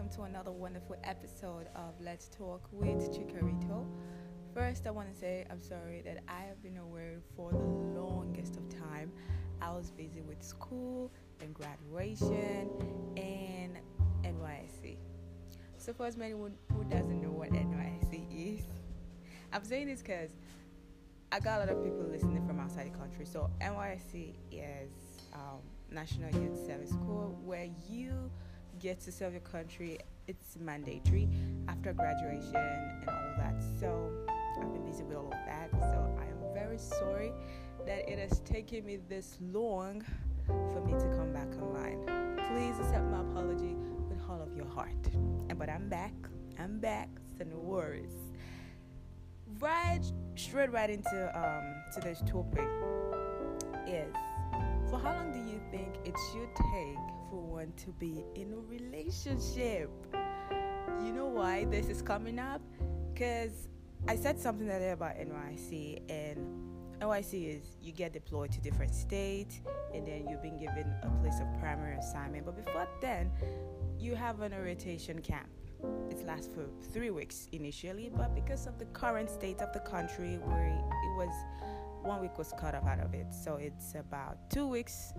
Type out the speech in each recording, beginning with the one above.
welcome to another wonderful episode of Let's Talk with Chikorito. First, I want to say I'm sorry that I have been away for the longest of time. I was busy with school and graduation and NYSC. So, for as many who, doesn't know what NYSC is, I'm saying this because I got a lot of people listening from outside the country. So, NYSC is um, National Youth Service Corps, where you get to serve your country. It's mandatory after graduation and all that. So I've been busy with all of that. So I am very sorry that it has taken me this long for me to come back online. Please accept my apology with all of your heart. But I'm back. I'm back. So no worries. Right straight right into um to this topic is for how long do you think it should take for one to be in a relationship? You know why this is coming up? Because I said something earlier about NYSC, and NYSC is you get deployed to different states, and then you've been given a place of primary assignment. But before then, you have an orientation camp. It lasts for three weeks initially, but because of the current state of the country, where it was one week was cut off out of it. So it's about two weeks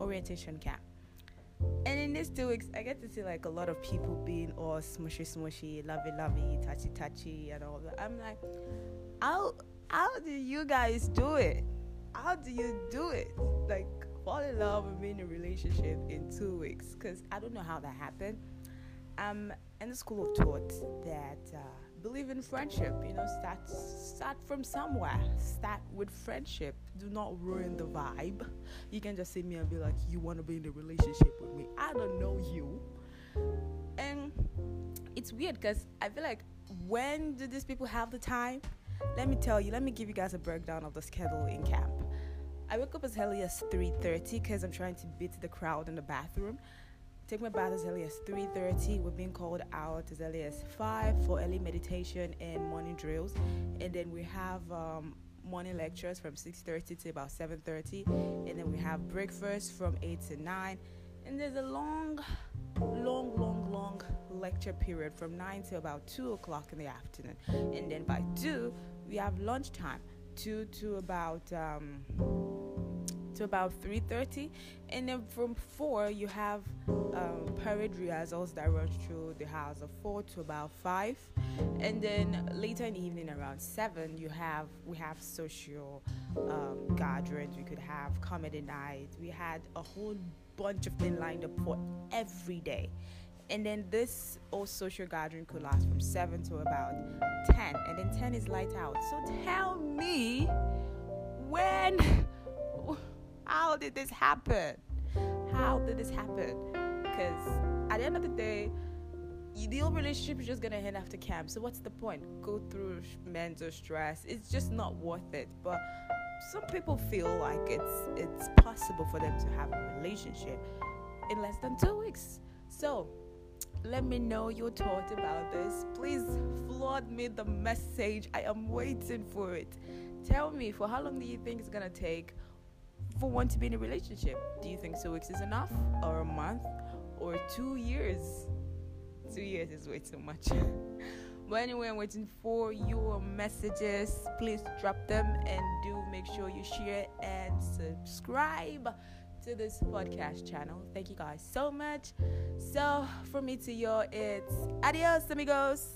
orientation camp. And in these two weeks, I get to see like a lot of people being all smushy, smushy, lovey, lovey, touchy, touchy, and all that. I'm like, how how do you guys do it? How do you do it? Like fall in love and be in a relationship in two weeks? Because I don't know how that happened. I'm in the school of thought that. Uh, believe in friendship you know start start from somewhere. Start with friendship. Do not ruin the vibe. You can just see me and be like you want to be in a relationship with me? I don't know you. And it's weird because i feel like when do these people have the time? Let me tell you let me give you guys a breakdown of the schedule in camp. I wake up as early as 3.30 because i'm trying to beat the crowd in the bathroom take my bath as early as 3.30 we're being called out as early as 5 for early meditation and morning drills. And then we have um, morning lectures from 6.30 to about 7.30 and then we have breakfast from 8 to 9 and there's a long long long long lecture period from 9 to about 2 o'clock in the afternoon. And then by 2 we have lunchtime 2 to about um, to about 3.30 and then from 4 you have um, parade rehearsals that run through the house of 4 to about 5 and then later in the evening around 7 you have we have social um, gatherings. We could have comedy night. We had a whole bunch of things lined up for every day. And then this whole social gathering could last from 7 to about 10 and then 10 is light out. So tell me when how did this happen? How did this happen? Because at the end of the day, the old relationship is just gonna end after camp. So what's the point? Go through mental stress. It's just not worth it. But some people feel like it's it's possible for them to have a relationship in less than two weeks. So let me know your thoughts about this. Please flood me the message. I am waiting for it. Tell me for how long do you think it's gonna take? for one to be in a relationship. Do you think two weeks is enough, or a month, or two years? Two years is way too much. but anyway, I'm waiting for your messages. Please drop them and do make sure you share and subscribe to this podcast channel. Thank you guys so much. So, from me to you, it's adios, amigos.